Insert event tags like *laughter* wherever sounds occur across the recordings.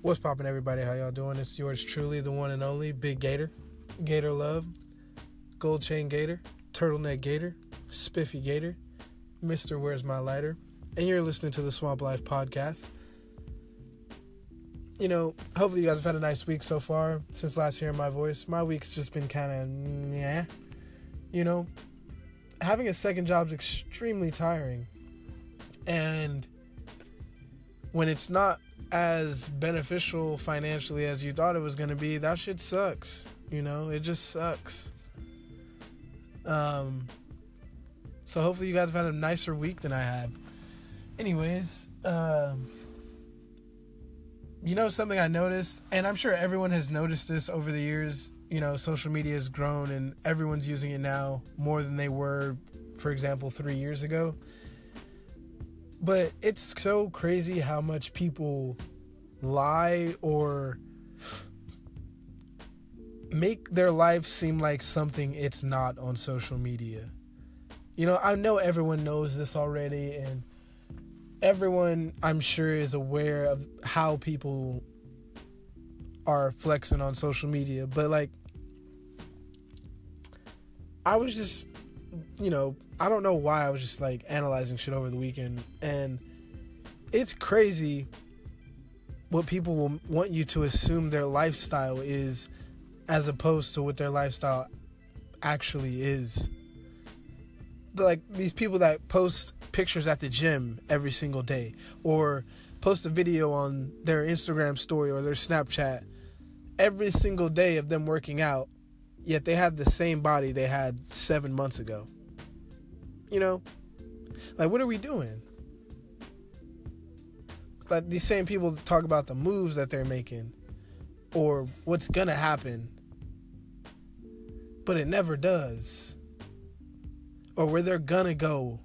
What's poppin', everybody? How y'all doing? It's yours truly, the one and only Big Gator, Gator Love, Gold Chain Gator, Turtleneck Gator, Spiffy Gator, Mister Where's My Lighter, and you're listening to the Swamp Life Podcast. You know, hopefully you guys have had a nice week so far since last hearing my voice. My week's just been kind of yeah, you know. Having a second job's extremely tiring, and when it's not as beneficial financially as you thought it was going to be, that shit sucks. You know, it just sucks. Um, so hopefully you guys have had a nicer week than I had. Anyways, um, you know something I noticed, and I'm sure everyone has noticed this over the years. You know, social media has grown, and everyone's using it now more than they were, for example, three years ago. But it's so crazy how much people lie or make their life seem like something it's not on social media. You know, I know everyone knows this already, and everyone, I'm sure, is aware of how people are flexing on social media. But, like, I was just, you know, I don't know why I was just like analyzing shit over the weekend, and it's crazy what people will want you to assume their lifestyle is as opposed to what their lifestyle actually is. Like these people that post pictures at the gym every single day or post a video on their Instagram story or their Snapchat every single day of them working out, yet they had the same body they had seven months ago. You know? Like, what are we doing? Like, these same people talk about the moves that they're making or what's gonna happen, but it never does. Or where they're gonna go.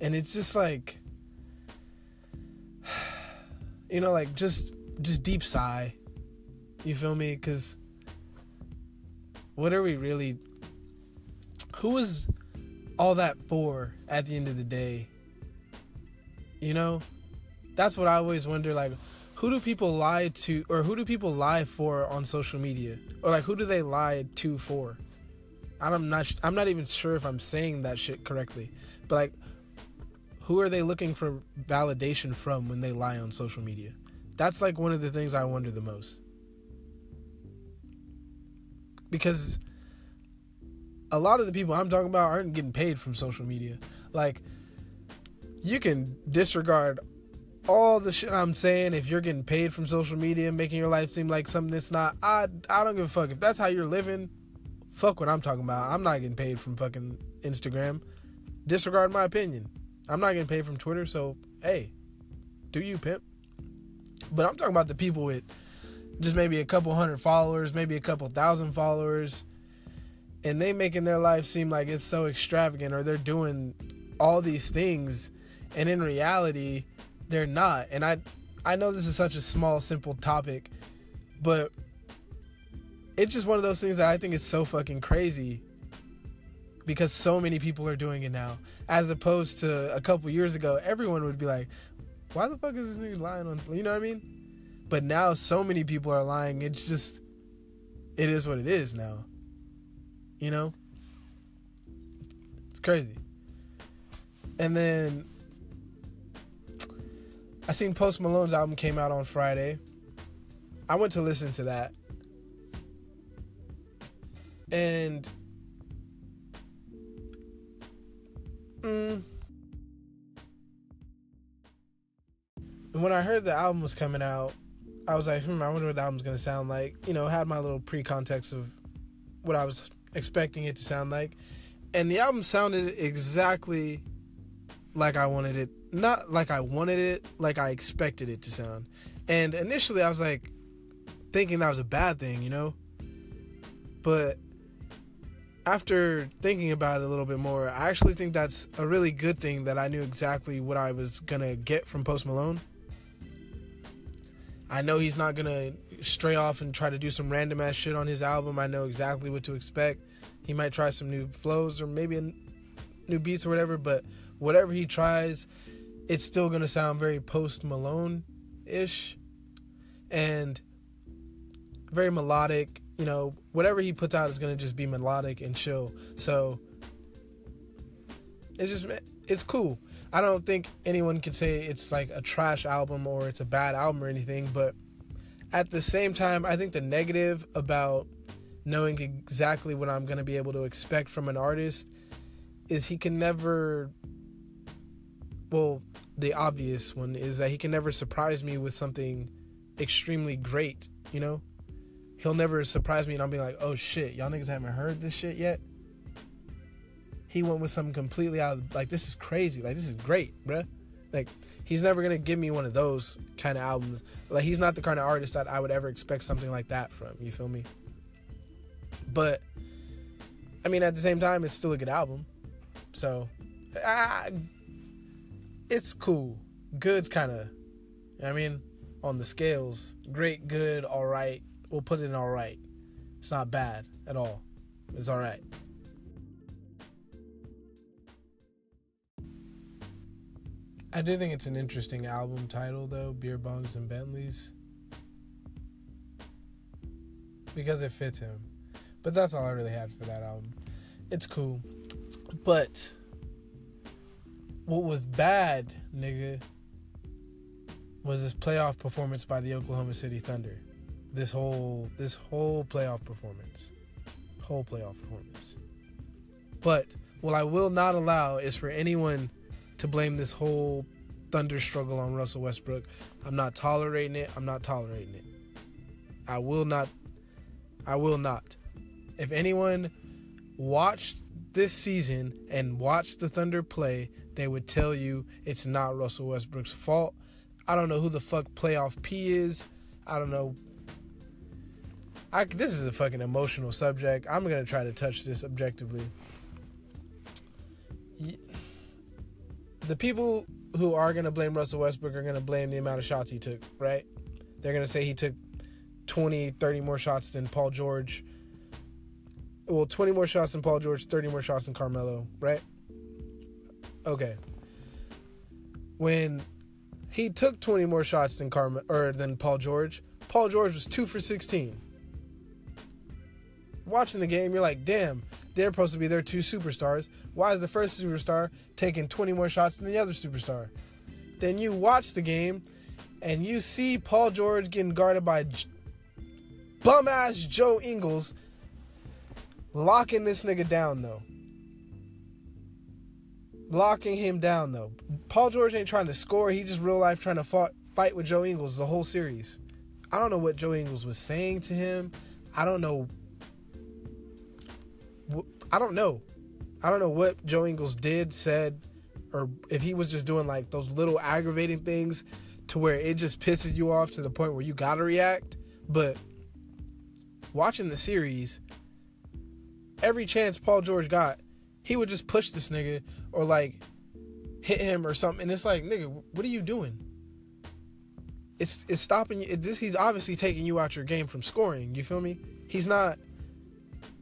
And it's just like, *sighs* you know, like just just deep sigh. You feel me? Because what are we really? Who is all that for at the end of the day? You know, that's what I always wonder. Like, who do people lie to, or who do people lie for on social media, or like who do they lie to for? I'm not. I'm not even sure if I'm saying that shit correctly, but like, who are they looking for validation from when they lie on social media? That's like one of the things I wonder the most. Because a lot of the people I'm talking about aren't getting paid from social media. Like, you can disregard all the shit I'm saying if you're getting paid from social media, making your life seem like something that's not. I I don't give a fuck if that's how you're living. Fuck what I'm talking about. I'm not getting paid from fucking Instagram. Disregard my opinion. I'm not getting paid from Twitter, so hey, do you pimp? But I'm talking about the people with just maybe a couple hundred followers, maybe a couple thousand followers and they making their life seem like it's so extravagant or they're doing all these things and in reality they're not. And i i know this is such a small simple topic but it's just one of those things that i think is so fucking crazy because so many people are doing it now. As opposed to a couple years ago everyone would be like why the fuck is this nigga lying on you know what i mean? But now so many people are lying. It's just it is what it is now you know? It's crazy. And then I seen Post Malone's album came out on Friday. I went to listen to that. And mm, when I heard the album was coming out, I was like, hmm, I wonder what the album's gonna sound like. You know, had my little pre context of what I was expecting it to sound like. And the album sounded exactly like I wanted it. Not like I wanted it, like I expected it to sound. And initially I was like thinking that was a bad thing, you know? But after thinking about it a little bit more, I actually think that's a really good thing that I knew exactly what I was gonna get from Post Malone. I know he's not gonna stray off and try to do some random ass shit on his album. I know exactly what to expect. He might try some new flows or maybe new beats or whatever, but whatever he tries, it's still gonna sound very post Malone ish. and very melodic. You know, whatever he puts out is gonna just be melodic and chill. So it's just it's cool. I don't think anyone could say it's like a trash album or it's a bad album or anything, but at the same time, I think the negative about knowing exactly what I'm going to be able to expect from an artist is he can never well, the obvious one is that he can never surprise me with something extremely great, you know? He'll never surprise me and I'll be like, oh shit, y'all niggas haven't heard this shit yet? He went with something completely out of, like, this is crazy. Like, this is great, bruh. Like, he's never gonna give me one of those kind of albums. Like, he's not the kind of artist that I would ever expect something like that from. You feel me? But, I mean, at the same time, it's still a good album. So, I, it's cool. Good's kind of, I mean, on the scales, great, good, all right. We'll put it in all right. It's not bad at all. It's all right. I do think it's an interesting album title, though Beer Bongs and Bentleys. Because it fits him. But that's all I really had for that album. It's cool. But what was bad, nigga, was this playoff performance by the Oklahoma City Thunder. This whole this whole playoff performance. Whole playoff performance. But what I will not allow is for anyone to blame this whole Thunder struggle on Russell Westbrook. I'm not tolerating it. I'm not tolerating it. I will not I will not. If anyone watched this season and watched the Thunder play, they would tell you it's not Russell Westbrook's fault. I don't know who the fuck playoff P is. I don't know. I, this is a fucking emotional subject. I'm gonna try to touch this objectively. The people who are gonna blame Russell Westbrook are gonna blame the amount of shots he took, right? They're gonna say he took 20, 30 more shots than Paul George. Well, 20 more shots than Paul George, 30 more shots than Carmelo, right? Okay. When he took 20 more shots than Carmelo or than Paul George, Paul George was 2 for 16. Watching the game, you're like, "Damn, they're supposed to be their two superstars. Why is the first superstar taking 20 more shots than the other superstar?" Then you watch the game and you see Paul George getting guarded by bum ass Joe Ingles locking this nigga down though locking him down though. Paul George ain't trying to score. He just real life trying to fought, fight with Joe Ingles the whole series. I don't know what Joe Ingles was saying to him. I don't know. I don't know. I don't know what Joe Ingles did, said, or if he was just doing like those little aggravating things to where it just pisses you off to the point where you gotta react. But watching the series, every chance Paul George got, he would just push this nigga or like hit him or something. And it's like, nigga, what are you doing? It's it's stopping you. It, this he's obviously taking you out your game from scoring. You feel me? He's not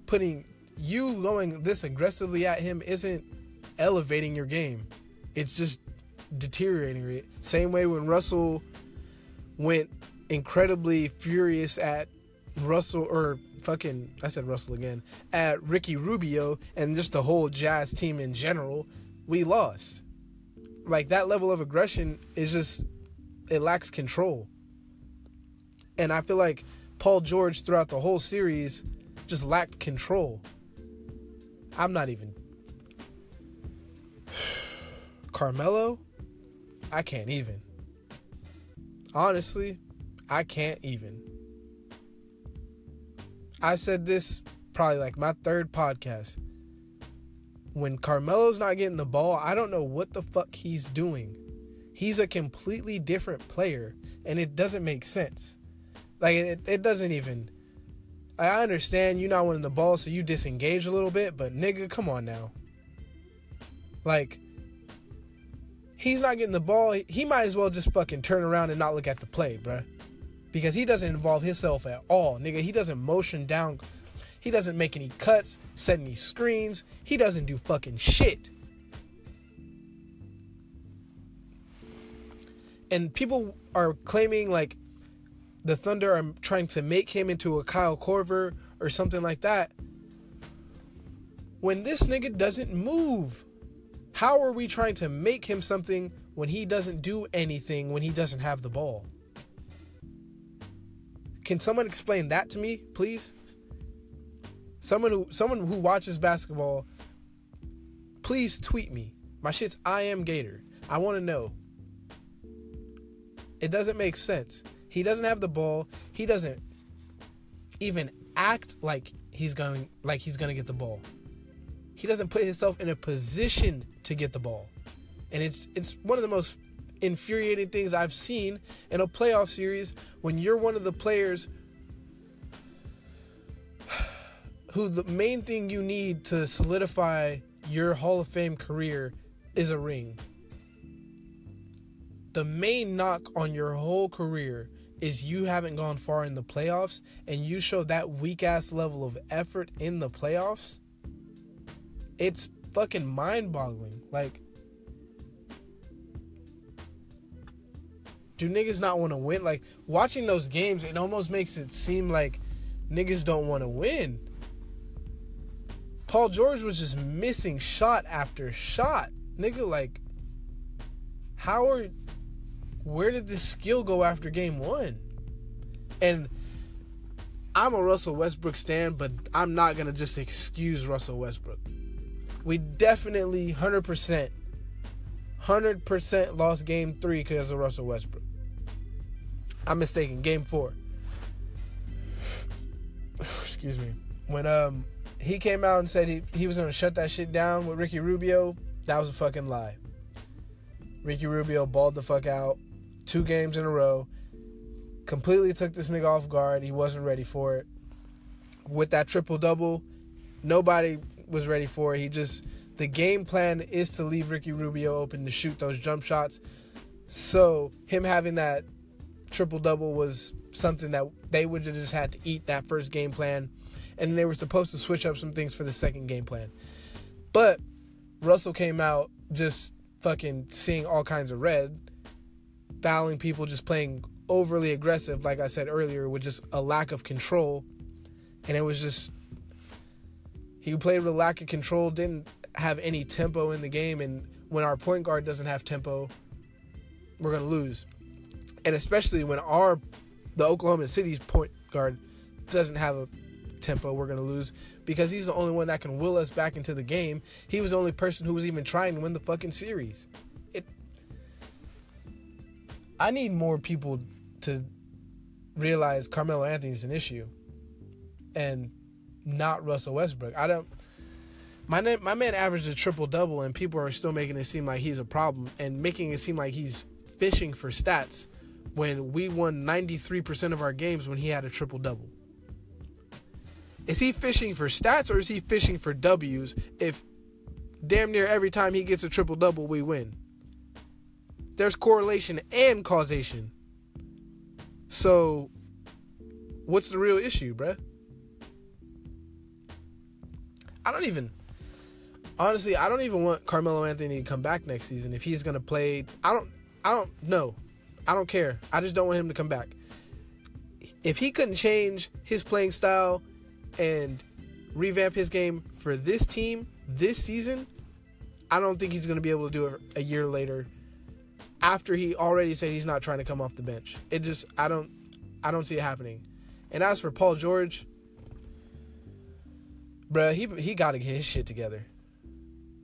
putting you going this aggressively at him isn't elevating your game. It's just deteriorating it. Same way when Russell went incredibly furious at Russell or fucking I said Russell again at Ricky Rubio and just the whole Jazz team in general, we lost. Like that level of aggression is just it lacks control. And I feel like Paul George throughout the whole series just lacked control. I'm not even Carmelo, I can't even. Honestly, I can't even. I said this probably like my third podcast. When Carmelo's not getting the ball, I don't know what the fuck he's doing. He's a completely different player, and it doesn't make sense. Like it, it doesn't even. I understand you not winning the ball, so you disengage a little bit, but nigga, come on now. Like, he's not getting the ball. He might as well just fucking turn around and not look at the play, bruh because he doesn't involve himself at all, nigga. He doesn't motion down. He doesn't make any cuts, set any screens. He doesn't do fucking shit. And people are claiming like the Thunder are trying to make him into a Kyle Korver or something like that. When this nigga doesn't move, how are we trying to make him something when he doesn't do anything when he doesn't have the ball? Can someone explain that to me, please? Someone who someone who watches basketball, please tweet me. My shit's I am Gator. I want to know. It doesn't make sense. He doesn't have the ball. He doesn't even act like he's going like he's going to get the ball. He doesn't put himself in a position to get the ball. And it's it's one of the most infuriating things I've seen in a playoff series when you're one of the players who the main thing you need to solidify your Hall of Fame career is a ring. The main knock on your whole career is you haven't gone far in the playoffs and you show that weak ass level of effort in the playoffs. It's fucking mind boggling. Like, do niggas not want to win? Like, watching those games, it almost makes it seem like niggas don't want to win. Paul George was just missing shot after shot. Nigga, like, how are. Where did this skill go after game one? And I'm a Russell Westbrook stan, but I'm not going to just excuse Russell Westbrook. We definitely 100%, 100% lost game three because of Russell Westbrook. I'm mistaken. Game four. *sighs* Excuse me. When um he came out and said he, he was going to shut that shit down with Ricky Rubio, that was a fucking lie. Ricky Rubio balled the fuck out two games in a row. Completely took this nigga off guard. He wasn't ready for it. With that triple double, nobody was ready for it. He just the game plan is to leave Ricky Rubio open to shoot those jump shots. So him having that triple double was something that they would have just had to eat that first game plan and they were supposed to switch up some things for the second game plan. But Russell came out just fucking seeing all kinds of red, fouling people, just playing overly aggressive, like I said earlier, with just a lack of control. And it was just he played with a lack of control, didn't have any tempo in the game, and when our point guard doesn't have tempo, we're gonna lose. And especially when our the Oklahoma City's point guard doesn't have a tempo we're to lose because he's the only one that can will us back into the game. He was the only person who was even trying to win the fucking series. I need more people to realize Carmelo Anthony's an issue and not Russell Westbrook. I don't my my man averaged a triple double and people are still making it seem like he's a problem and making it seem like he's fishing for stats when we won 93% of our games when he had a triple double. Is he fishing for stats or is he fishing for W's if damn near every time he gets a triple double, we win? There's correlation and causation. So, what's the real issue, bruh? I don't even. Honestly, I don't even want Carmelo Anthony to come back next season if he's gonna play. I don't. I don't know. I don't care. I just don't want him to come back. If he couldn't change his playing style and revamp his game for this team this season, I don't think he's going to be able to do it a year later after he already said he's not trying to come off the bench. It just I don't I don't see it happening. And as for Paul George, bruh, he he got to get his shit together.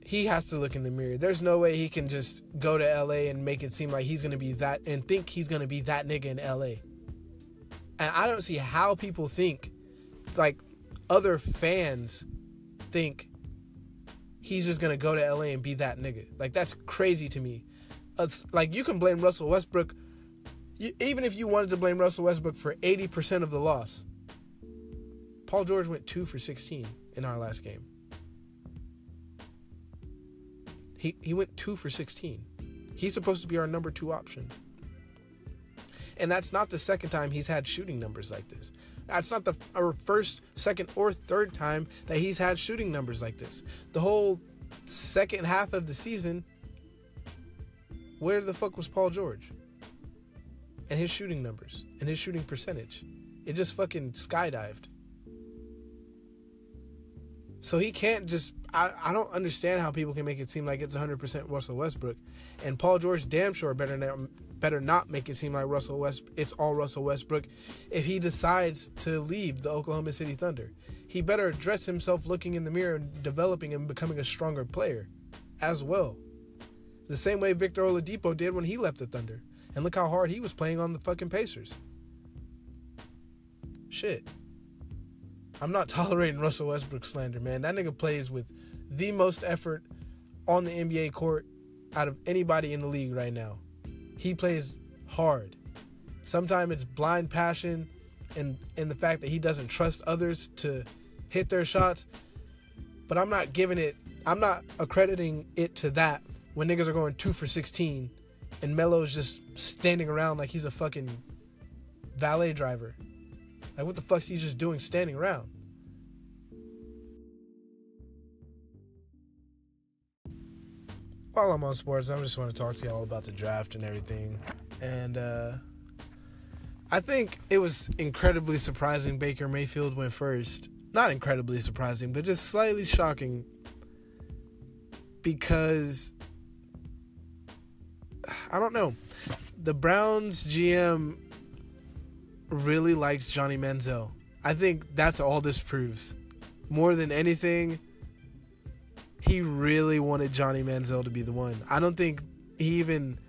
He has to look in the mirror. There's no way he can just go to LA and make it seem like he's to be that and think he's to be that nigga in LA. And I don't see how people think like other fans think he's just gonna go to LA and be that nigga. Like that's crazy to me. It's, like you can blame Russell Westbrook, you, even if you wanted to blame Russell Westbrook for eighty percent of the loss. Paul George went two for sixteen in our last game. He he went two for sixteen. He's supposed to be our number two option. And that's not the second time he's had shooting numbers like this. That's not the first, second, or third time that he's had shooting numbers like this. The whole second half of the season, where the fuck was Paul George? and his shooting numbers and his shooting percentage. It just fucking skydived. So he can't just. I, I don't understand how people can make it seem like it's 100% Russell Westbrook. And Paul George damn sure better not, better not make it seem like Russell West it's all Russell Westbrook if he decides to leave the Oklahoma City Thunder. He better address himself looking in the mirror and developing and becoming a stronger player as well. The same way Victor Oladipo did when he left the Thunder. And look how hard he was playing on the fucking Pacers. Shit. I'm not *laughs* tolerating Russell Westbrook slander, man. That nigga plays with the most effort on the NBA court out of anybody in the league right now. He plays hard. Sometimes it's blind passion and in the fact that he doesn't trust others to hit their shots. But I'm not giving it I'm not accrediting it to that when niggas are going 2 for 16 and Melo's just standing around like he's a fucking valet driver. Like, what the fuck's he just doing standing around? While I'm on sports, I just want to talk to y'all about the draft and everything. And uh, I think it was incredibly surprising Baker Mayfield went first. Not incredibly surprising, but just slightly shocking because I don't know. The Browns GM really likes Johnny Manziel. I think that's all this proves. More than anything, he really wanted Johnny Manziel to be the one. I don't think he even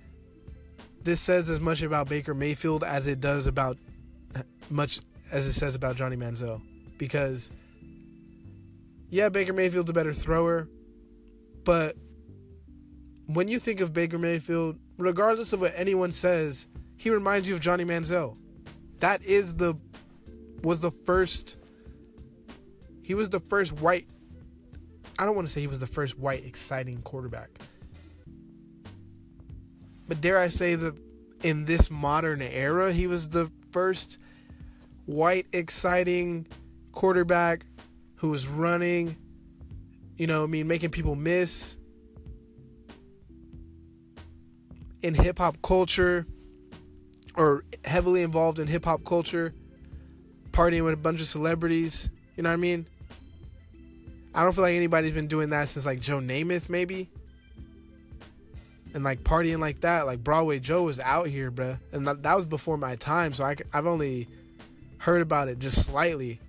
this says as much about Baker Mayfield as it does about much as it says about Johnny Manziel because yeah, Baker Mayfield's a better thrower, but when you think of Baker Mayfield, regardless of what anyone says, he reminds you of Johnny Manziel. That is the was the first he was the first white I don't want to say he was the first white exciting quarterback. But dare I say that in this modern era, he was the first white exciting quarterback who was running, you know, I mean making people miss in hip hop culture or heavily involved in hip hop culture, partying with a bunch of celebrities. You know what I mean? I don't feel like anybody's been doing that since like Joe Namath, maybe. And like partying like that, like Broadway Joe was out here, bruh. And that, that was before my time, so I, I've only heard about it just slightly.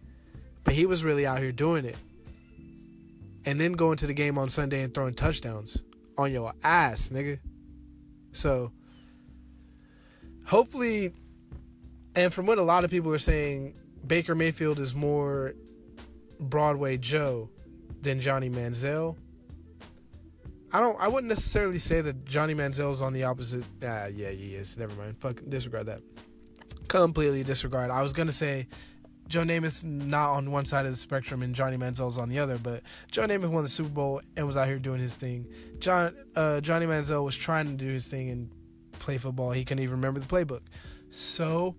But he was really out here doing it. And then going to the game on Sunday and throwing touchdowns on your ass, nigga. So hopefully, and from what a lot of people are saying, Baker Mayfield is more Broadway Joe than Johnny Manziel. I don't. I wouldn't necessarily say that Johnny Manziel is on the opposite. Ah, yeah, he is. Never mind. Fuck. Disregard that. Completely disregard. I was gonna say Joe Namath's not on one side of the spectrum and Johnny Manziel's on the other, but Joe Namath won the Super Bowl and was out here doing his thing. John uh, Johnny Manziel was trying to do his thing and play football. He couldn't even remember the playbook. So,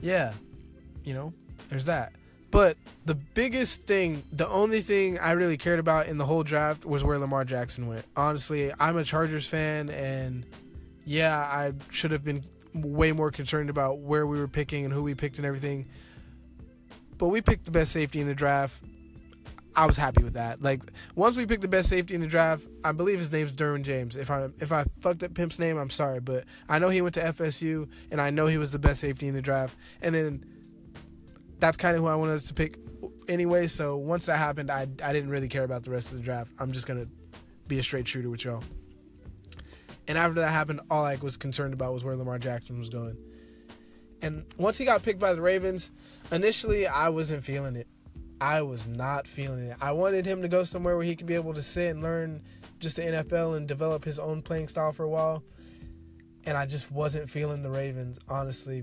yeah, you know, there's that. But the biggest thing, the only thing I really cared about in the whole draft was where Lamar Jackson went. Honestly, I'm a Chargers fan, and yeah, I should have been way more concerned about where we were picking and who we picked and everything. But we picked the best safety in the draft. I was happy with that. Like once we picked the best safety in the draft, I believe his name's Derwin James. If I if I fucked up Pimp's name, I'm sorry, but I know he went to FSU and I know he was the best safety in the draft. And then that's kind of who I wanted us to pick anyway. So once that happened, I I didn't really care about the rest of the draft. I'm just gonna be a straight shooter with y'all. And after that happened, all I was concerned about was where Lamar Jackson was going. And once he got picked by the Ravens, initially I wasn't feeling it. I was not feeling it. I wanted him to go somewhere where he could be able to sit and learn just the NFL and develop his own playing style for a while. And I just wasn't feeling the Ravens, honestly.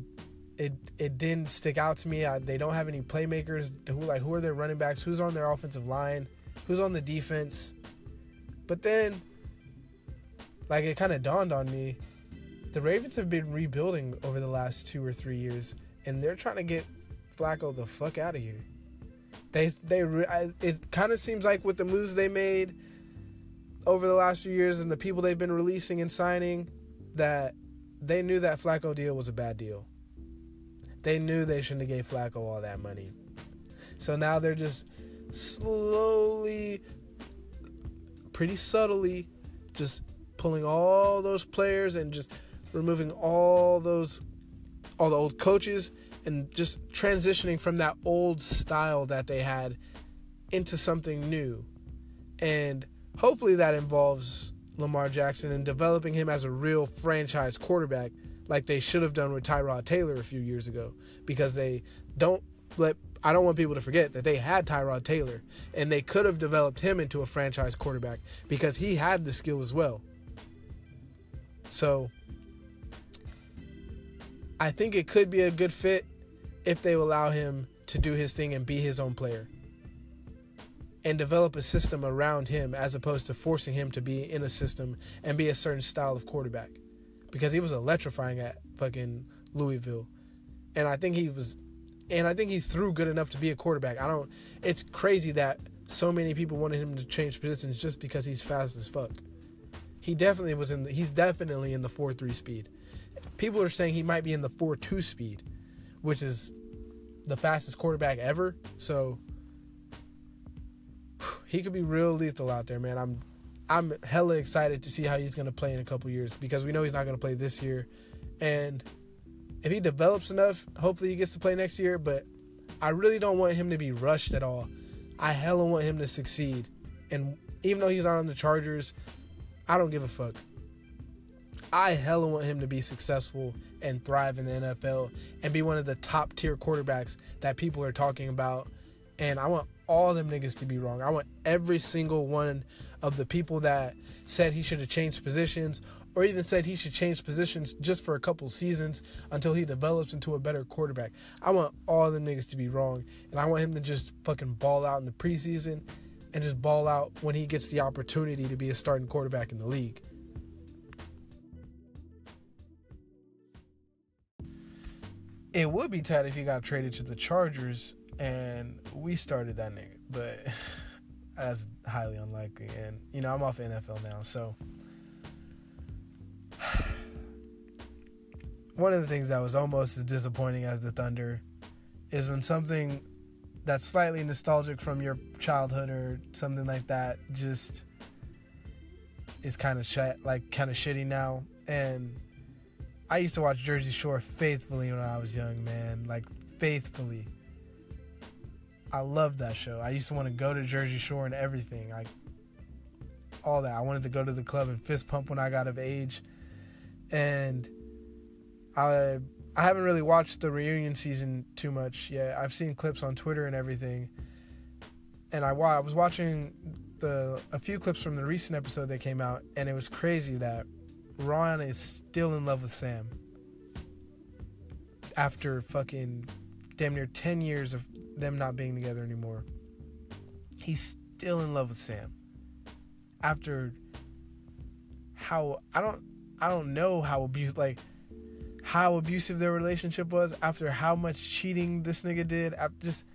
It it didn't stick out to me. I, they don't have any playmakers. Who like who are their running backs? Who's on their offensive line? Who's on the defense? But then like it kind of dawned on me the Ravens have been rebuilding over the last two or three years, and they're trying to get Flacco the fuck out of here. They they it kind of seems like with the moves they made over the last few years and the people they've been releasing and signing that they knew that Flacco deal was a bad deal. They knew they shouldn't have gave Flacco all that money. So now they're just slowly, pretty subtly, just pulling all those players and just removing all those, all the old coaches and just transitioning from that old style that they had into something new. And hopefully that involves Lamar Jackson and developing him as a real franchise quarterback like they should have done with Tyrod Taylor a few years ago because they don't let I don't want people to forget that they had Tyrod Taylor and they could have developed him into a franchise quarterback because he had the skill as well. So I think it could be a good fit if they allow him to do his thing and be his own player and develop a system around him as opposed to forcing him to be in a system and be a certain style of quarterback because he was electrifying at fucking Louisville. And I think he was and I think he threw good enough to be a quarterback. I don't it's crazy that so many people wanted him to change positions just because he's fast as fuck. He definitely was in the, he's definitely in the 4-3 speed. People are saying he might be in the 4-2 speed, which is the fastest quarterback ever. So *sighs* he could be real lethal out there, man. I'm I'm hella excited to see how he's gonna play in a couple years because we know he's not gonna play this year, and if he develops enough, hopefully he gets to play next year. But I really don't want him to be rushed at all. I hella want him to succeed, and even though he's not on the Chargers, I don't give a fuck. I hella want him to be successful and thrive in the NFL and be one of the top tier quarterbacks that people are talking about. And I want all them niggas to be wrong. I want every single one of the people that said he should have changed positions or even said he should change positions just for a couple seasons until he develops into a better quarterback. I want all the niggas to be wrong, and I want him to just fucking ball out in the preseason and just ball out when he gets the opportunity to be a starting quarterback in the league. It would be tight if he got traded to the Chargers and we started that nigga, but *laughs* that's highly unlikely. And you know, I'm off NFL now, so *sighs* one of the things that was almost as disappointing as the Thunder is when something that's slightly nostalgic from your childhood or something like that just is kind of sh- like kind of shitty now and I used to watch Jersey Shore faithfully when I was young, man, like faithfully. I loved that show. I used to want to go to Jersey Shore and everything. Like all that. I wanted to go to the club and fist pump when I got of age. And I I haven't really watched the reunion season too much yet. I've seen clips on Twitter and everything. And I, I was watching the a few clips from the recent episode that came out and it was crazy that Ron is still in love with Sam. After fucking damn near 10 years of them not being together anymore. He's still in love with Sam. After how I don't I don't know how abuse like how abusive their relationship was after how much cheating this nigga did. I just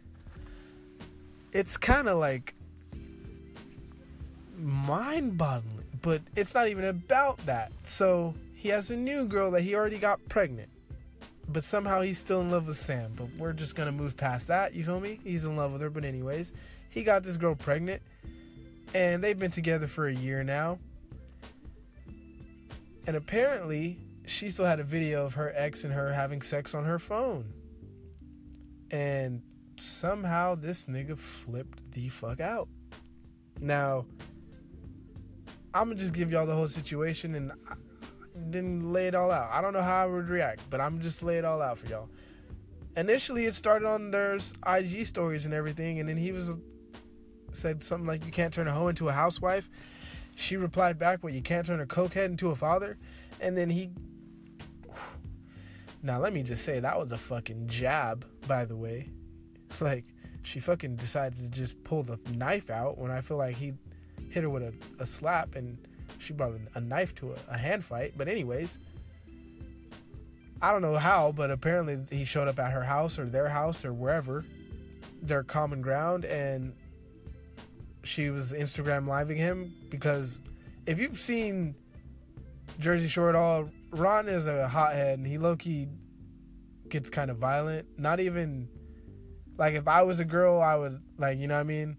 it's kind of like mind-boggling, but it's not even about that. So he has a new girl that he already got pregnant but somehow he's still in love with Sam. But we're just gonna move past that. You feel me? He's in love with her. But anyways, he got this girl pregnant, and they've been together for a year now. And apparently, she still had a video of her ex and her having sex on her phone. And somehow this nigga flipped the fuck out. Now, I'm gonna just give y'all the whole situation, and then lay it all out. I don't know how I would react, but I'm just lay it all out for y'all. Initially, it started on their IG stories and everything, and then he was said something like, "You can't turn a hoe into a housewife." She replied back, "Well, you can't turn a cokehead into a father," and then he. Now let me just say that was a fucking jab, by the way. *laughs* Like she fucking decided to just pull the knife out when I feel like he hit her with a, a slap and she brought a knife to a, a hand fight. But anyways, I don't know how, but apparently he showed up at her house or their house or wherever, their common ground, and she was Instagram living him because if you've seen Jersey Shore at all Ron is a hothead and he low key gets kind of violent. Not even like if I was a girl, I would like you know what I mean.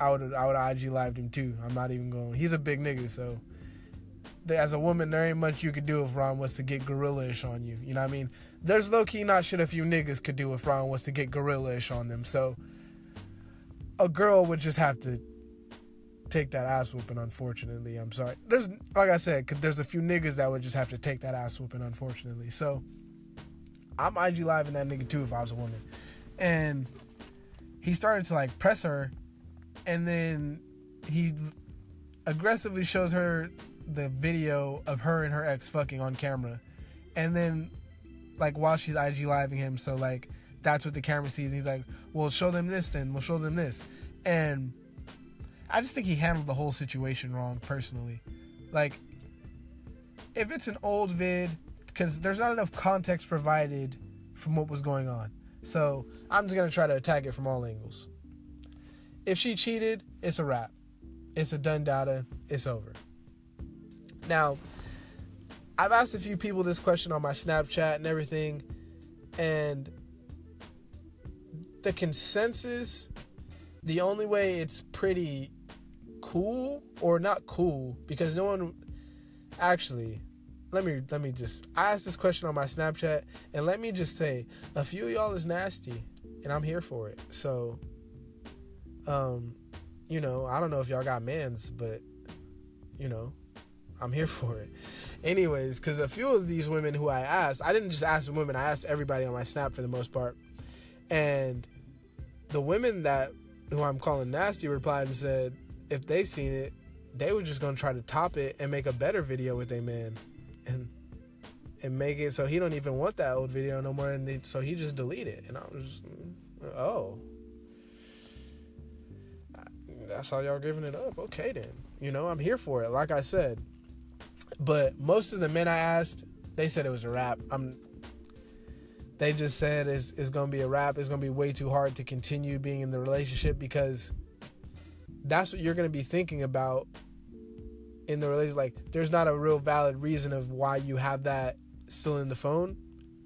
I would I would IG lived him too. I'm not even going. He's a big nigga, so as a woman, there ain't much you could do if Ron was to get gorilla-ish on you. You know what I mean? There's low key not shit a few niggas could do if Ron was to get gorilla-ish on them. So a girl would just have to take that ass whooping. Unfortunately, I'm sorry. There's like I said, there's a few niggas that would just have to take that ass whooping. Unfortunately, so I'm IG live in that nigga too if I was a woman, and he started to like press her, and then he aggressively shows her the video of her and her ex fucking on camera, and then like while she's IG living him, so like that's what the camera sees. he's like, "Well, show them this, then we'll show them this," and I just think he handled the whole situation wrong personally. Like, if it's an old vid, because there's not enough context provided from what was going on, so I'm just gonna try to attack it from all angles. If she cheated, it's a wrap. It's a done data. It's over. Now, I've asked a few people this question on my Snapchat and everything, and the consensus, the only way it's pretty cool or not cool because no one actually let me let me just I asked this question on my Snapchat and let me just say a few of y'all is nasty and I'm here for it. So um you know, I don't know if y'all got mans, but you know, I'm here for it. Anyways, because a few of these women who I asked, I didn't just ask women, I asked everybody on my snap for the most part. And the women that who I'm calling nasty replied and said if they seen it, they were just gonna try to top it and make a better video with a man, and and make it so he don't even want that old video no more, and they, so he just delete it. And I was, oh, that's how y'all giving it up. Okay then, you know I'm here for it. Like I said, but most of the men I asked, they said it was a wrap. I'm. They just said it's, it's gonna be a wrap. It's gonna be way too hard to continue being in the relationship because that's what you're gonna be thinking about in the relationship. Like, there's not a real valid reason of why you have that still in the phone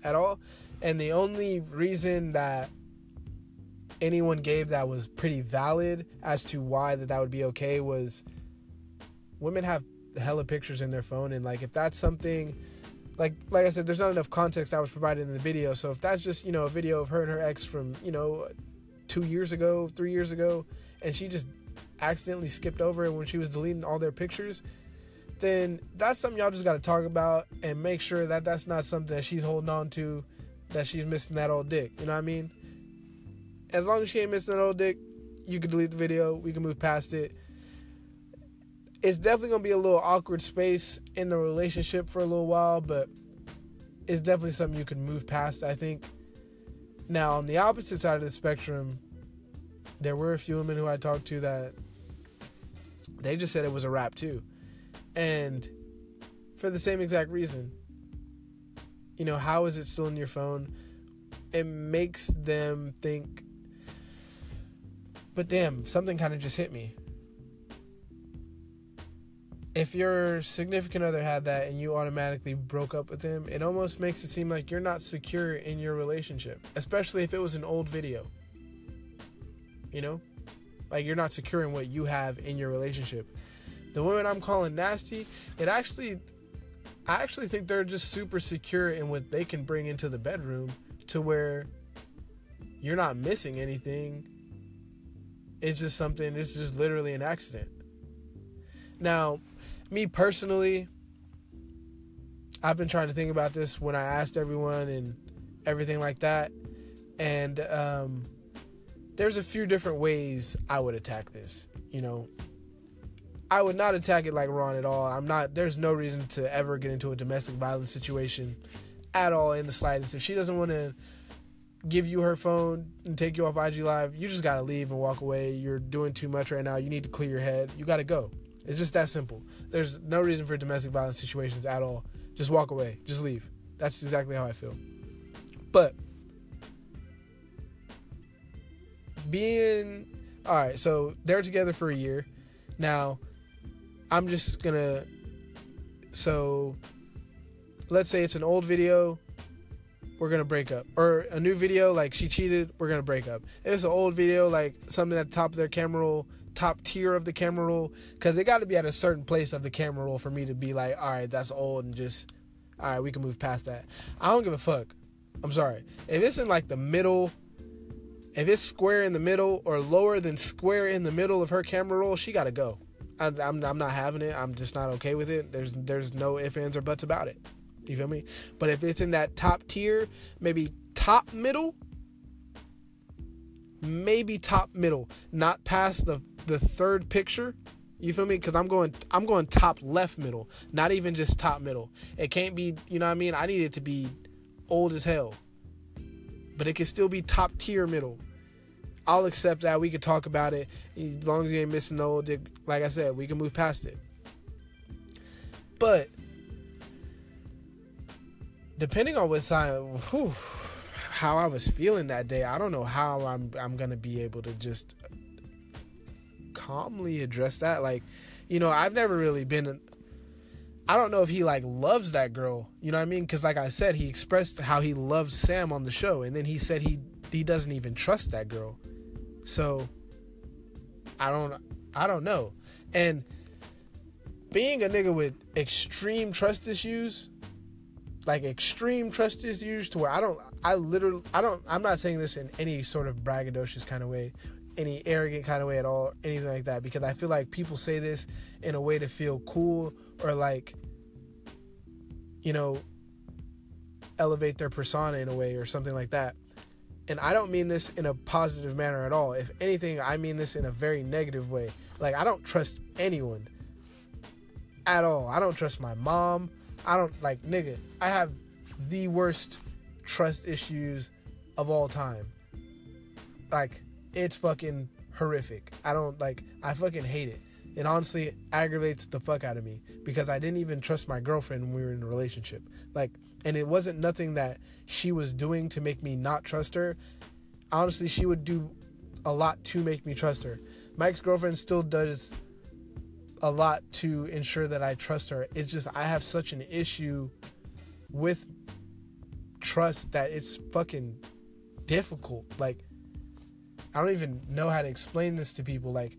at all. And the only reason that anyone gave that was pretty valid as to why that that would be okay was women have hella pictures in their phone and like if that's something like like I said there's not enough context that was provided in the video so if that's just you know a video of her and her ex from you know 2 years ago 3 years ago and she just accidentally skipped over it when she was deleting all their pictures then that's something y'all just got to talk about and make sure that that's not something that she's holding on to that she's missing that old dick you know what I mean as long as she ain't missing that old dick you can delete the video we can move past it it's definitely gonna be a little awkward space in the relationship for a little while, but it's definitely something you can move past. I think. Now, on the opposite side of the spectrum, there were a few women who I talked to that they just said it was a wrap too, and for the same exact reason. You know, how is it still in your phone? It makes them think. But damn, something kind of just hit me if your significant other had that and you automatically broke up with him, it almost makes it seem like you're not secure in your relationship, especially if it was an old video. You know? Like you're not secure in what you have in your relationship. The women I'm calling nasty, it actually I actually think they're just super secure in what they can bring into the bedroom to where you're not missing anything. It's just something, it's just literally an accident. Now, me personally, I've been trying to think about this when I asked everyone and everything like that. And um, there's a few different ways I would attack this. You know, I would not attack it like Ron at all. I'm not, there's no reason to ever get into a domestic violence situation at all in the slightest. If she doesn't want to give you her phone and take you off IG Live, you just got to leave and walk away. You're doing too much right now. You need to clear your head. You got to go. It's just that simple. There's no reason for domestic violence situations at all. Just walk away. Just leave. That's exactly how I feel. But being all right, so they're together for a year. Now, I'm just gonna so let's say it's an old video, we're gonna break up. Or a new video, like she cheated, we're gonna break up. It's an old video, like something at the top of their camera roll, top tier of the camera roll, because they got to be at a certain place of the camera roll for me to be like, all right, that's old, and just, all right, we can move past that. I don't give a fuck. I'm sorry. If it's in like the middle, if it's square in the middle or lower than square in the middle of her camera roll, she gotta go. I, I'm I'm not having it. I'm just not okay with it. There's there's no ifs ands or buts about it. You feel me? But if it's in that top tier, maybe top middle, maybe top middle, not past the the third picture. You feel me? Because I'm going I'm going top left middle, not even just top middle. It can't be. You know what I mean? I need it to be old as hell, but it can still be top tier middle. I'll accept that. We can talk about it as long as you ain't missing no. Like I said, we can move past it. But depending on what side, whew, how I was feeling that day, I don't know how I'm I'm gonna be able to just calmly address that. Like, you know, I've never really been. I don't know if he like loves that girl. You know what I mean? Because like I said, he expressed how he loves Sam on the show, and then he said he he doesn't even trust that girl. So I don't I don't know. And being a nigga with extreme trust issues, like extreme trust issues to where I don't I literally I don't I'm not saying this in any sort of braggadocious kind of way, any arrogant kind of way at all, anything like that because I feel like people say this in a way to feel cool or like you know elevate their persona in a way or something like that. And I don't mean this in a positive manner at all. If anything, I mean this in a very negative way. Like I don't trust anyone at all. I don't trust my mom. I don't like nigga. I have the worst trust issues of all time. Like it's fucking horrific. I don't like I fucking hate it. It honestly aggravates the fuck out of me because I didn't even trust my girlfriend when we were in a relationship. Like and it wasn't nothing that she was doing to make me not trust her. Honestly, she would do a lot to make me trust her. My ex-girlfriend still does a lot to ensure that I trust her. It's just I have such an issue with trust that it's fucking difficult. Like I don't even know how to explain this to people. Like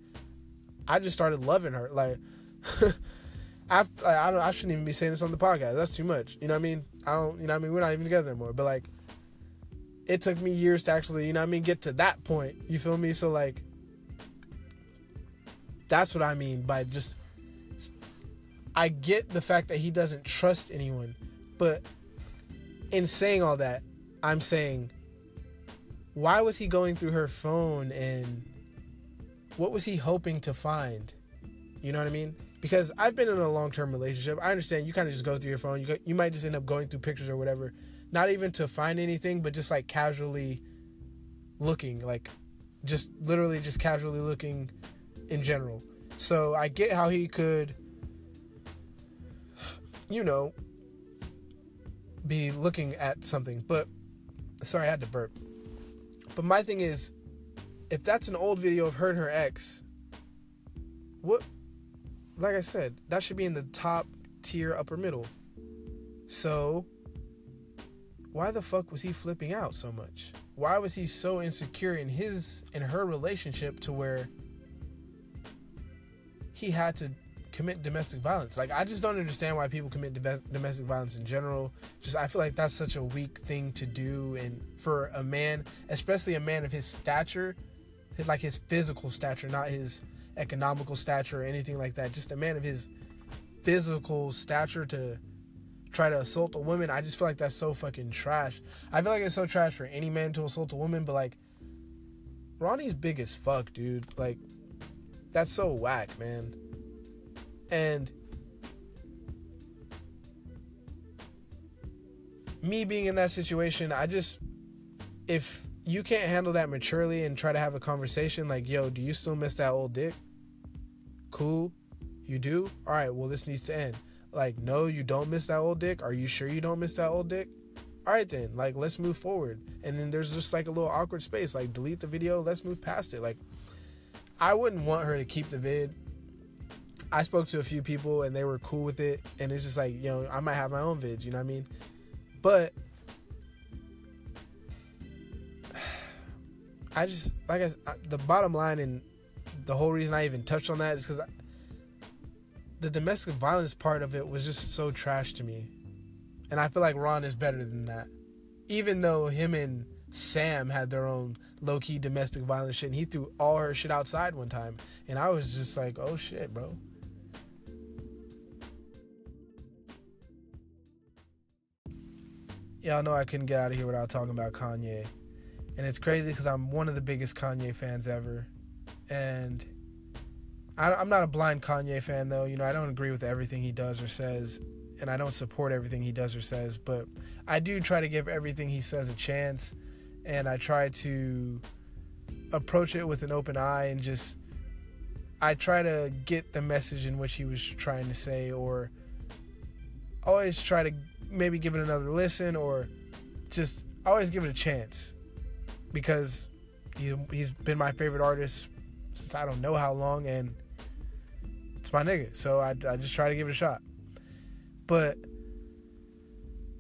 I just started loving her. Like *laughs* I don't I shouldn't even be saying this on the podcast. That's too much. You know what I mean? I don't you know what I mean we're not even together anymore. But like it took me years to actually, you know what I mean, get to that point. You feel me? So like that's what I mean by just. I get the fact that he doesn't trust anyone, but in saying all that, I'm saying, why was he going through her phone and what was he hoping to find? You know what I mean? Because I've been in a long term relationship. I understand you kind of just go through your phone. You, you might just end up going through pictures or whatever, not even to find anything, but just like casually looking, like just literally just casually looking in general. So I get how he could, you know, be looking at something. But sorry, I had to burp. But my thing is, if that's an old video of her and her ex, what? Like I said, that should be in the top tier, upper middle. So, why the fuck was he flipping out so much? Why was he so insecure in his in her relationship to where he had to commit domestic violence. Like I just don't understand why people commit domestic violence in general. Just I feel like that's such a weak thing to do and for a man, especially a man of his stature, like his physical stature, not his economical stature or anything like that. Just a man of his physical stature to try to assault a woman. I just feel like that's so fucking trash. I feel like it's so trash for any man to assault a woman, but like Ronnie's big as fuck, dude. Like that's so whack, man. And me being in that situation, I just if you can't handle that maturely and try to have a conversation like, "Yo, do you still miss that old dick?" Cool. You do? All right, well this needs to end. Like, "No, you don't miss that old dick." Are you sure you don't miss that old dick? All right then, like let's move forward. And then there's just like a little awkward space, like delete the video, let's move past it. Like I wouldn't want her to keep the vid. I spoke to a few people and they were cool with it, and it's just like you know I might have my own vids, you know what I mean? But *sighs* I just like I, the bottom line and the whole reason I even touched on that is because the domestic violence part of it was just so trash to me, and I feel like Ron is better than that. Even though him and Sam had their own low key domestic violence shit, and he threw all her shit outside one time, and I was just like, oh shit, bro. Y'all know I couldn't get out of here without talking about Kanye. And it's crazy because I'm one of the biggest Kanye fans ever. And I, I'm not a blind Kanye fan, though. You know, I don't agree with everything he does or says. And I don't support everything he does or says. But I do try to give everything he says a chance. And I try to approach it with an open eye and just. I try to get the message in which he was trying to say, or always try to maybe give it another listen or just always give it a chance because he, he's been my favorite artist since I don't know how long and it's my nigga. So I, I just try to give it a shot. But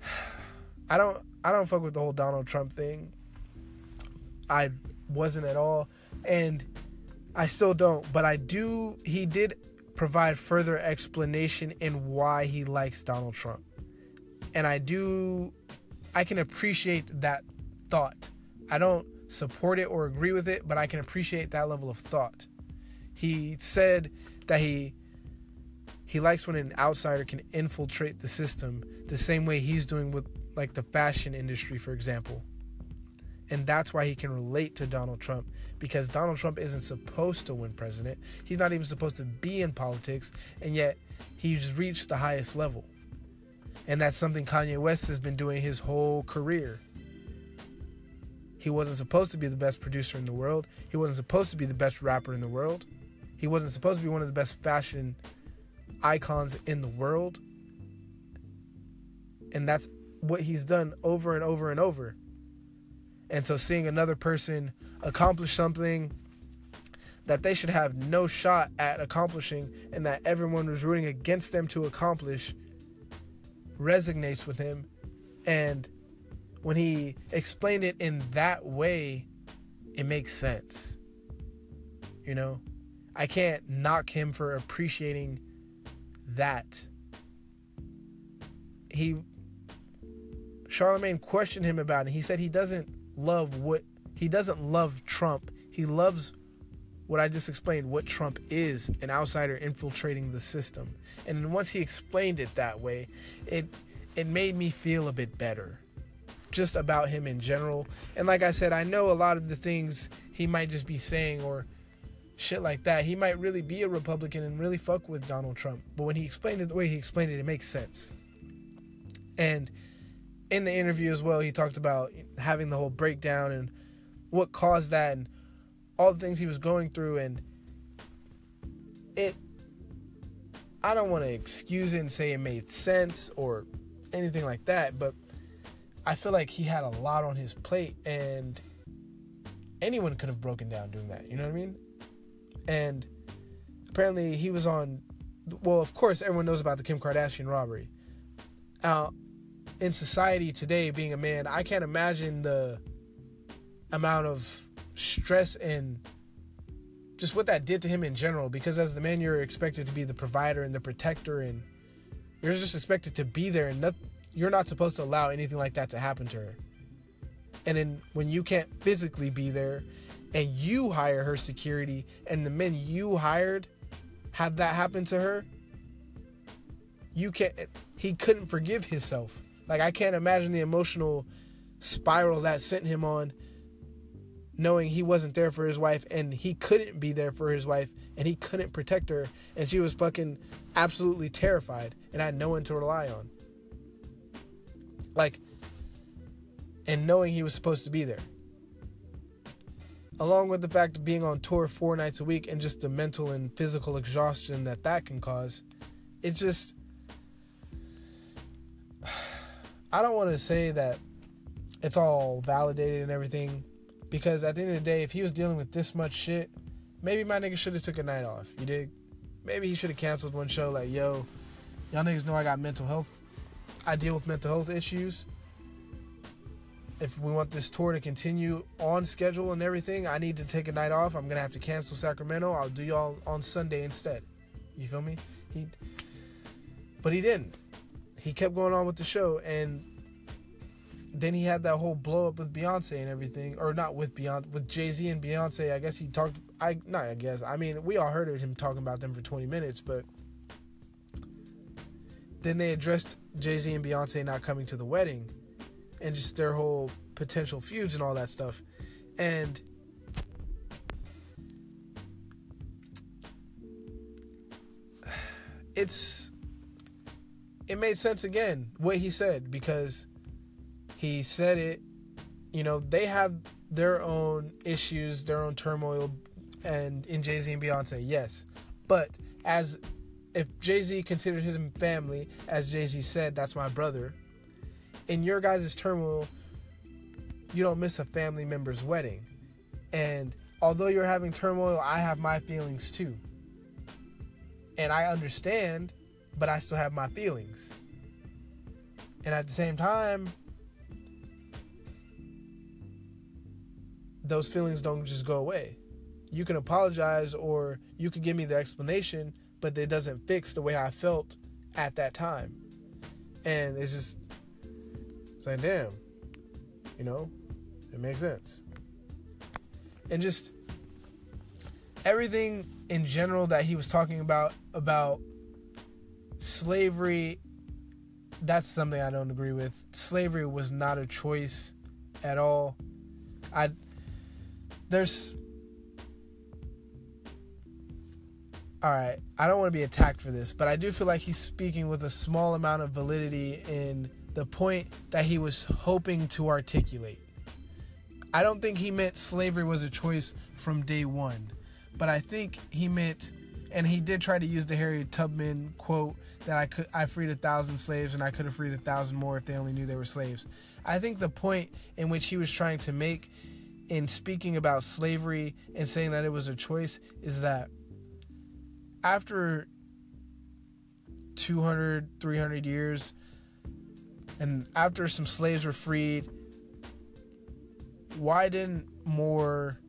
*sighs* I don't I don't fuck with the whole Donald Trump thing. I wasn't at all and I still don't, but I do he did provide further explanation in why he likes Donald Trump and I do I can appreciate that thought. I don't support it or agree with it, but I can appreciate that level of thought. He said that he he likes when an outsider can infiltrate the system the same way he's doing with like the fashion industry for example. And that's why he can relate to Donald Trump because Donald Trump isn't supposed to win president. He's not even supposed to be in politics and yet he's reached the highest level. And that's something Kanye West has been doing his whole career. He wasn't supposed to be the best producer in the world. He wasn't supposed to be the best rapper in the world. He wasn't supposed to be one of the best fashion icons in the world. And that's what he's done over and over and over. And so seeing another person accomplish something that they should have no shot at accomplishing and that everyone was rooting against them to accomplish resonates with him. And when he explained it in that way, it makes sense. You know, I can't knock him for appreciating that. He, Charlamagne questioned him about it. He said he doesn't love what, he doesn't love Trump. He loves what I just explained, what Trump is an outsider infiltrating the system. And once he explained it that way, it it made me feel a bit better just about him in general. And like I said, I know a lot of the things he might just be saying or shit like that. He might really be a Republican and really fuck with Donald Trump. But when he explained it the way he explained it, it makes sense. And in the interview as well, he talked about having the whole breakdown and what caused that and all the things he was going through and it I don't want to excuse it and say it made sense or anything like that, but I feel like he had a lot on his plate and anyone could have broken down doing that, you know what I mean? And apparently he was on well, of course everyone knows about the Kim Kardashian robbery. Now, in society today being a man, I can't imagine the amount of stress and just what that did to him in general because as the man you're expected to be the provider and the protector and you're just expected to be there and not, you're not supposed to allow anything like that to happen to her and then when you can't physically be there and you hire her security and the men you hired had that happen to her you can't he couldn't forgive himself like i can't imagine the emotional spiral that sent him on knowing he wasn't there for his wife and he couldn't be there for his wife and he couldn't protect her and she was fucking absolutely terrified and had no one to rely on. Like, and knowing he was supposed to be there. Along with the fact of being on tour four nights a week and just the mental and physical exhaustion that that can cause, it just. *sighs* I don't want to say that it's all validated and everything because at the end of the day, if he was dealing with this much shit, maybe my nigga should have took a night off. You dig? maybe he should have canceled one show. Like, yo, y'all niggas know I got mental health. I deal with mental health issues. If we want this tour to continue on schedule and everything, I need to take a night off. I'm gonna have to cancel Sacramento. I'll do y'all on Sunday instead. You feel me? He, but he didn't. He kept going on with the show, and then he had that whole blow up with Beyonce and everything, or not with Beyonce, with Jay Z and Beyonce. I guess he talked. I not. I guess. I mean, we all heard of him talking about them for 20 minutes, but then they addressed Jay Z and Beyonce not coming to the wedding, and just their whole potential feuds and all that stuff, and. *sighs* It's it made sense again what he said because he said it you know they have their own issues their own turmoil and in jay-z and beyonce yes but as if jay-z considered his family as jay-z said that's my brother in your guys' turmoil you don't miss a family member's wedding and although you're having turmoil i have my feelings too and i understand but I still have my feelings. And at the same time, those feelings don't just go away. You can apologize or you can give me the explanation, but it doesn't fix the way I felt at that time. And it's just it's like, damn, you know, it makes sense. And just everything in general that he was talking about about slavery that's something I don't agree with. Slavery was not a choice at all. I there's all right, I don't want to be attacked for this, but I do feel like he's speaking with a small amount of validity in the point that he was hoping to articulate. I don't think he meant slavery was a choice from day one, but I think he meant and he did try to use the Harriet Tubman quote that I could I freed a thousand slaves and I could have freed a thousand more if they only knew they were slaves. I think the point in which he was trying to make in speaking about slavery and saying that it was a choice is that after 200 300 years and after some slaves were freed why didn't more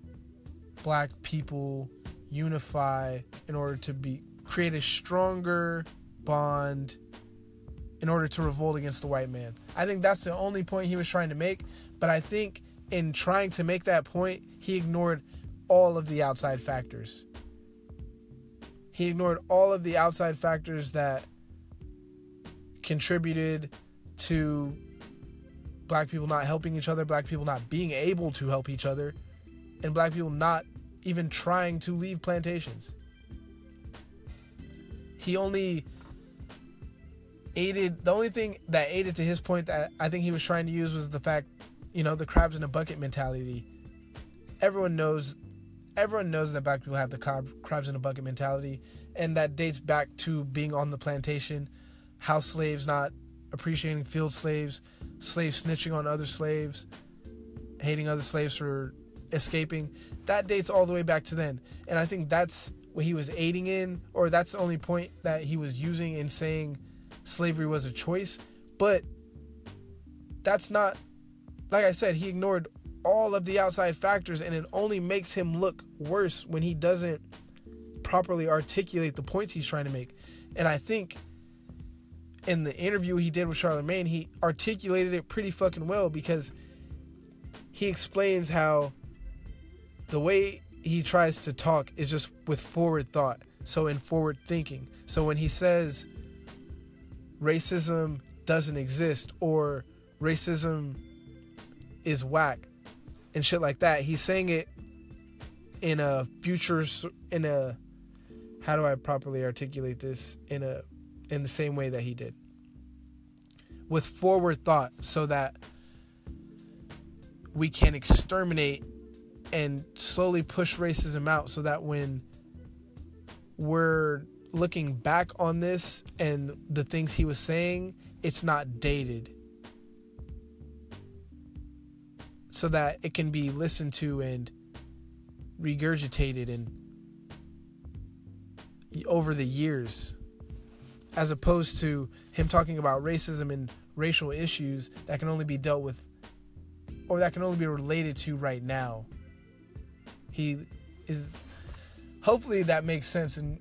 black people unify in order to be create a stronger bond in order to revolt against the white man. I think that's the only point he was trying to make, but I think in trying to make that point, he ignored all of the outside factors. He ignored all of the outside factors that contributed to black people not helping each other, black people not being able to help each other, and black people not even trying to leave plantations. He only aided the only thing that aided to his point that I think he was trying to use was the fact, you know, the crabs in a bucket mentality. Everyone knows everyone knows that black people have the crabs in a bucket mentality and that dates back to being on the plantation, house slaves not appreciating field slaves, slaves snitching on other slaves, hating other slaves for escaping that dates all the way back to then. And I think that's what he was aiding in, or that's the only point that he was using in saying slavery was a choice. But that's not, like I said, he ignored all of the outside factors, and it only makes him look worse when he doesn't properly articulate the points he's trying to make. And I think in the interview he did with Charlamagne, he articulated it pretty fucking well because he explains how the way he tries to talk is just with forward thought. So in forward thinking. So when he says racism doesn't exist or racism is whack and shit like that, he's saying it in a future in a how do I properly articulate this in a in the same way that he did. With forward thought so that we can exterminate and slowly push racism out so that when we're looking back on this and the things he was saying, it's not dated. So that it can be listened to and regurgitated and over the years as opposed to him talking about racism and racial issues that can only be dealt with or that can only be related to right now. He is hopefully that makes sense and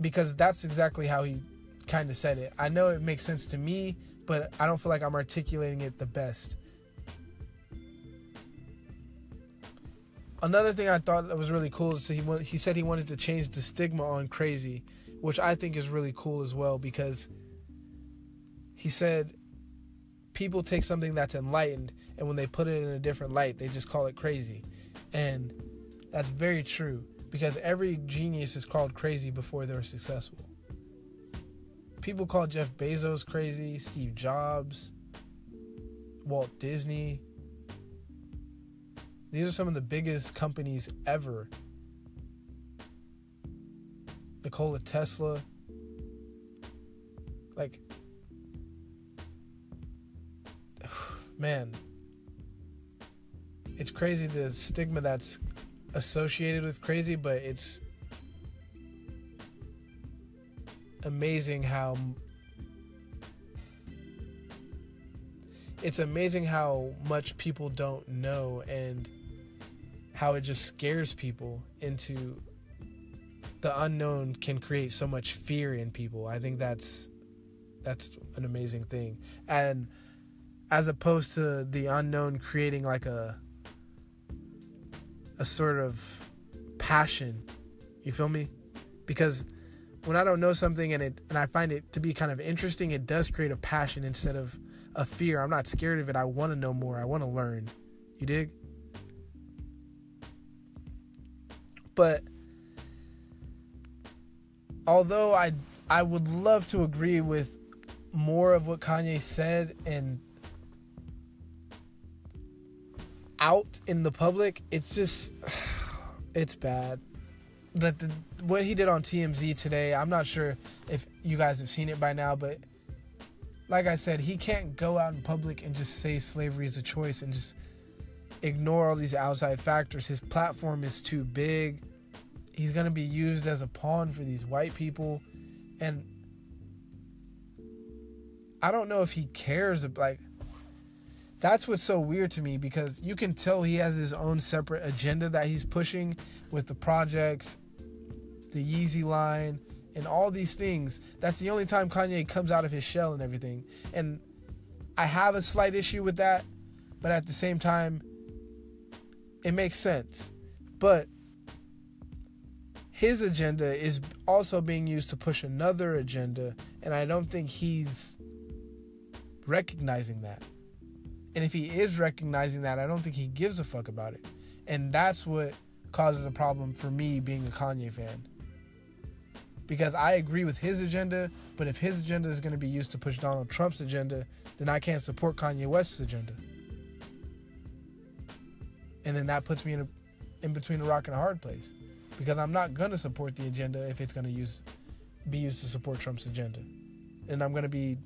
because that's exactly how he kind of said it. I know it makes sense to me, but I don't feel like I'm articulating it the best. Another thing I thought that was really cool is he he said he wanted to change the stigma on crazy, which I think is really cool as well because he said people take something that's enlightened and when they put it in a different light, they just call it crazy. And that's very true because every genius is called crazy before they're successful. People call Jeff Bezos crazy, Steve Jobs, Walt Disney. These are some of the biggest companies ever. Nikola Tesla. Like, *sighs* man, it's crazy the stigma that's associated with crazy, but it's amazing how it's amazing how much people don't know and how it just scares people into the unknown can create so much fear in people. I think that's that's an amazing thing. And as opposed to the unknown creating like a a sort of passion. You feel me? Because when I don't know something and it and I find it to be kind of interesting, it does create a passion instead of a fear. I'm not scared of it. I want to know more. I want to learn. You dig? But although I I would love to agree with more of what Kanye said and out in the public, it's just *sighs* it's bad. That the what he did on TMZ today, I'm not sure if you guys have seen it by now, but like I said, he can't go out in public and just say slavery is a choice and just ignore all these outside factors. His platform is too big. He's going to be used as a pawn for these white people and I don't know if he cares about like that's what's so weird to me because you can tell he has his own separate agenda that he's pushing with the projects, the Yeezy line, and all these things. That's the only time Kanye comes out of his shell and everything. And I have a slight issue with that, but at the same time, it makes sense. But his agenda is also being used to push another agenda, and I don't think he's recognizing that. And if he is recognizing that, I don't think he gives a fuck about it. And that's what causes a problem for me being a Kanye fan. Because I agree with his agenda, but if his agenda is going to be used to push Donald Trump's agenda, then I can't support Kanye West's agenda. And then that puts me in a, in between a rock and a hard place. Because I'm not going to support the agenda if it's going to use be used to support Trump's agenda. And I'm going to be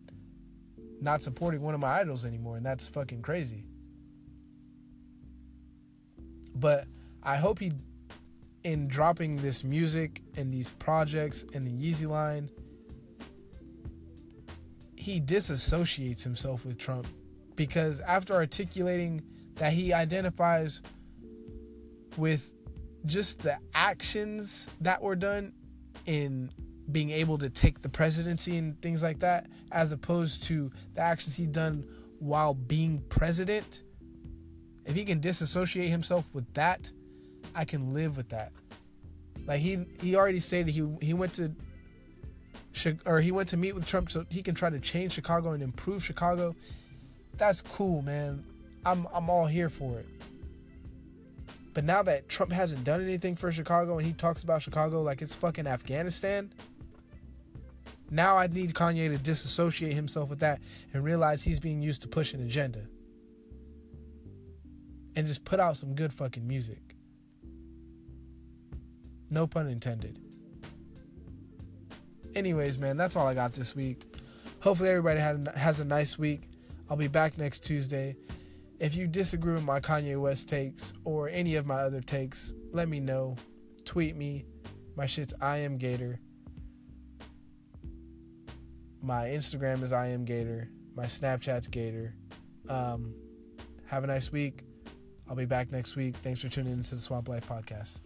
not supporting one of my idols anymore, and that's fucking crazy. But I hope he, in dropping this music and these projects and the Yeezy line, he disassociates himself with Trump because after articulating that he identifies with just the actions that were done in being able to take the presidency and things like that, as opposed to the actions he done while being president. If he can disassociate himself with that, I can live with that. Like he he already stated he he went to or he went to meet with Trump so he can try to change Chicago and improve Chicago. That's cool, man. I'm I'm all here for it. But now that Trump hasn't done anything for Chicago and he talks about Chicago like it's fucking Afghanistan, now I need Kanye to disassociate himself with that and realize he's being used to push an agenda. And just put out some good fucking music. No pun intended. Anyways, man, that's all I got this week. Hopefully everybody had has a nice week. I'll be back next Tuesday. If you disagree with my Kanye West takes or any of my other takes, let me know. Tweet me. My shit's I am Gator. My Instagram is I am Gator. My Snapchat's Gator. Um, have a nice week. I'll be back next week. Thanks for tuning into the Swamp Life Podcast.